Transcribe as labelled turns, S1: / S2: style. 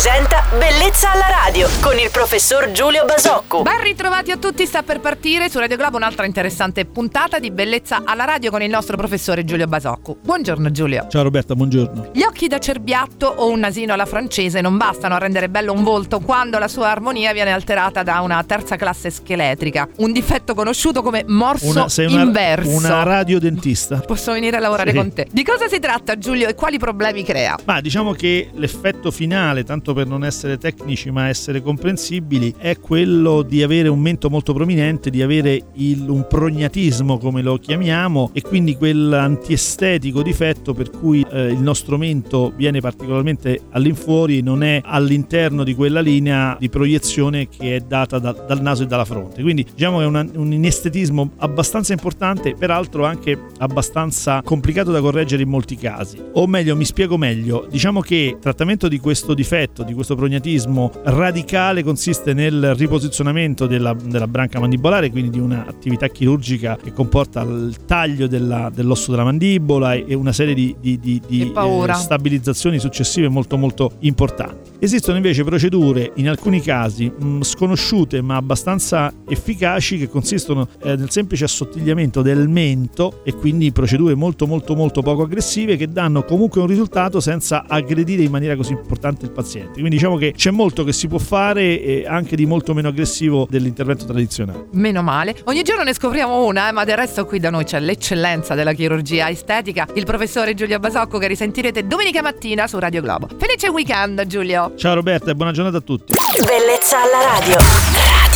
S1: presenta Bellezza alla radio con il professor Giulio Basocco.
S2: Ben ritrovati a tutti, sta per partire su Radio Globo un'altra interessante puntata di Bellezza alla radio con il nostro professore Giulio Basocco. Buongiorno Giulio.
S3: Ciao Roberta, buongiorno.
S2: Gli occhi da cerbiatto o un nasino alla francese non bastano a rendere bello un volto quando la sua armonia viene alterata da una terza classe scheletrica, un difetto conosciuto come morso
S3: Una, sei una,
S2: inverso.
S3: una radiodentista.
S2: Posso venire a lavorare
S3: Sì.
S2: con te. Di cosa si tratta Giulio e quali problemi crea?
S3: Ma diciamo che l'effetto finale, tanto per non essere tecnici ma essere comprensibili, è quello di avere un mento molto prominente, di avere il- un prognatismo come lo chiamiamo e quindi quell'antiestetico difetto per cui eh, il nostro mento viene particolarmente all'infuori non è all'interno di quella linea di proiezione che è data da- dal naso e dalla fronte. Quindi diciamo che è una- un inestetismo abbastanza importante, peraltro anche abbastanza complicato da correggere in molti casi. O meglio, mi spiego meglio, diciamo che trattamento di questo difetto, di questo prognatismo radicale consiste nel riposizionamento della, della branca mandibolare, quindi di un'attività chirurgica che comporta il taglio della- dell'osso della mandibola e e una serie di, di- di- di, eh, stabilizzazioni successive molto molto importanti. Esistono invece procedure in alcuni casi mh, sconosciute ma abbastanza efficaci che consistono eh, nel semplice assottigliamento del mento e quindi procedure molto molto molto poco aggressive che danno comunque un risultato senza aggredire in maniera così importante il paziente. Quindi diciamo che c'è molto che si può fare e anche di molto meno aggressivo dell'intervento tradizionale.
S2: Meno male. Ogni giorno ne scopriamo una, eh, ma del resto qui da noi c'è l'eccellenza della chirurgia estetica, il professore Giulio Basocco che risentirete domenica mattina su Radio Globo. Felice weekend Giulio!
S3: Ciao Roberta e buona giornata a tutti.
S1: Bellezza alla radio.